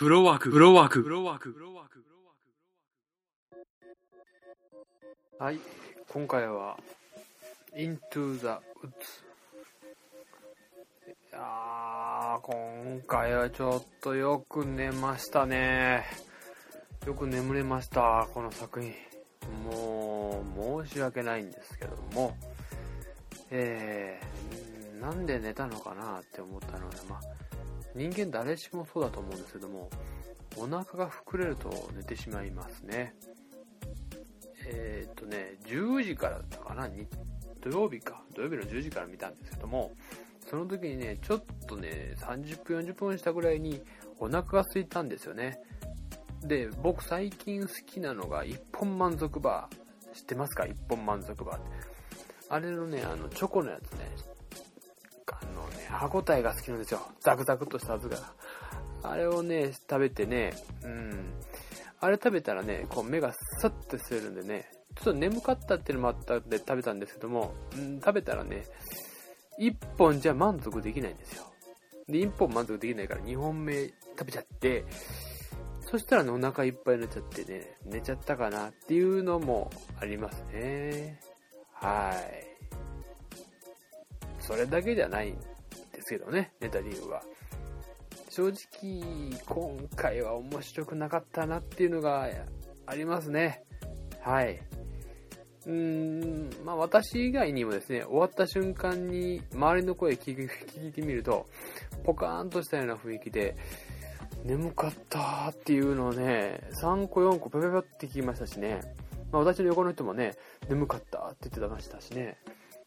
フロワーク、フロワーク、フロワーク、フロワーク。はい、今回は Into the Woods いやー今回はちょっとよく寝ましたね。よく眠れましたこの作品。もう申し訳ないんですけども。えー、なんで寝たのかなって思ったのはまあ人間誰しもそうだと思うんですけどもお腹が膨れると寝てしまいますねえーっとね、10時からだったかな、土曜日か、土曜日の10時から見たんですけども、その時にね、ちょっとね、30分、40分したぐらいにお腹が空いたんですよね。で、僕最近好きなのが一本満足バー。知ってますか？一本満足バーって。あれのね、あの、チョコのやつね、あのね、歯応えが好きなんですよ。ザクザクとしたやつが。あれをね、食べてね、うん。あれ食べたらね、こう目がスッとするんでね、ちょっと眠かったっていうのもあったんで食べたんですけども、うん、食べたらね、1本じゃ満足できないんですよ。で、1本満足できないから2本目食べちゃって、そしたらね、お腹いっぱいになっちゃってね、寝ちゃったかなっていうのもありますね。はい。それだけじゃないですけどね、寝た理由は。正直、今回は面白くなかったなっていうのがありますね。はい。うーん、まあ私以外にもですね、終わった瞬間に周りの声聞いてみると、ポカーンとしたような雰囲気で、眠かったっていうのをね、3個4個ペペペって聞きましたしね。まあ私の横の人もね、眠かったって言ってたましたしね。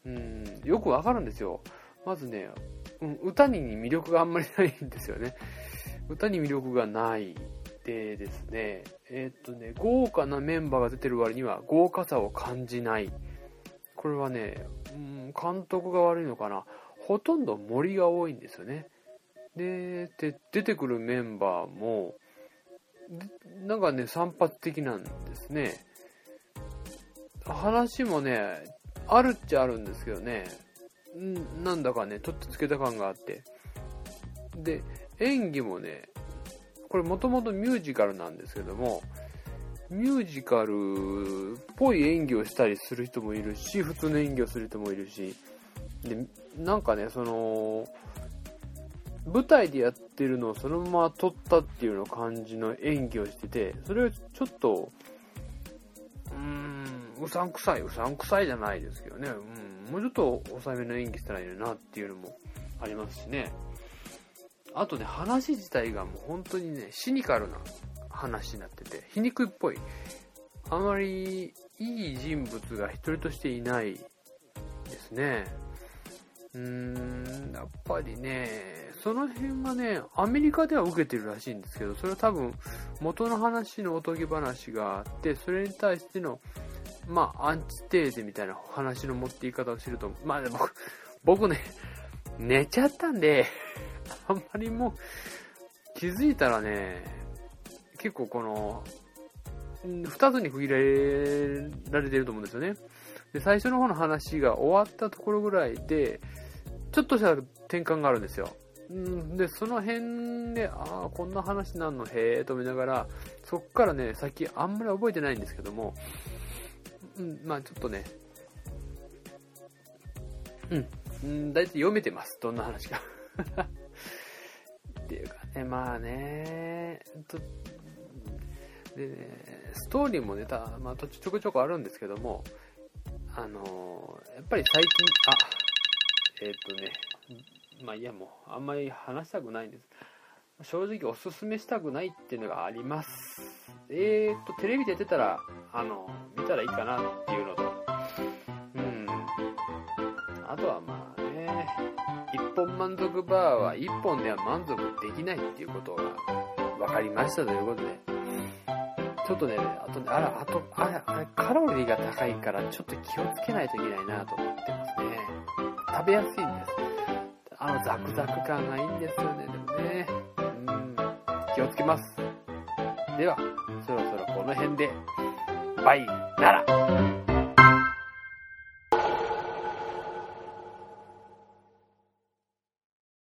うん、よくわかるんですよ。まずね、歌に魅力があんまりないんですよね。歌に魅力がないでですね、えーっとね、豪華なメンバーが出てる割には豪華さを感じない。これはね、うん、監督が悪いのかな。ほとんど森が多いんですよね。で、で出てくるメンバーも、なんかね、散発的なんですね。話もね、あるっちゃあるんですけどね、なんだかね、取ってつけた感があって。で、演技もね、これもともとミュージカルなんですけども、ミュージカルっぽい演技をしたりする人もいるし、普通の演技をする人もいるし、で、なんかね、その、舞台でやってるのをそのまま撮ったっていうような感じの演技をしてて、それをちょっと、うーん、うさんくさい、うさんくさいじゃないですけどね、うん、もうちょっと抑えめの演技したらいいのなっていうのもありますしね。あとね、話自体がもう本当にね、シニカルな話になってて、皮肉っぽい。あまりいい人物が一人としていないですね。うーん、やっぱりね、その辺はね、アメリカでは受けてるらしいんですけど、それは多分元の話のおとぎ話があって、それに対しての、まあ、アンチテーゼみたいな話の持っていき方を知ると、まあ僕、僕ね、寝ちゃったんで、あんまりもう、気づいたらね、結構この、二つに区切られてると思うんですよね。で、最初の方の話が終わったところぐらいで、ちょっとした転換があるんですよ。うんで、その辺で、ああ、こんな話なんの、へえと思いながら、そっからね、先あんまり覚えてないんですけども、うん、まあちょっとね、うん、うん、大体読めてます。どんな話か。っていうかね、まあね、とでね、ストーリーもネタ、まあちょこちょこあるんですけども、あのーやっぱり最近、あ、えーっ、とね、まあいいやもう、あんまり話したくないんです。正直おすすめしたくないっていうのがあります。えーと、テレビでやってたら、あの、見たらいいかなっていうのと、うん。あとはまあね、一本満足バーは一本では満足できないっていうことが分かりましたということで、ちょっとね、あとね、あら、あと、あれ、あれ、カロリーが高いから、ちょっと気をつけないといけないなと思ってますね。食べやすいんです。あの、ザクザク感がいいんですよね、でもね。気をつけます。では、そろそろこの辺で、バイなら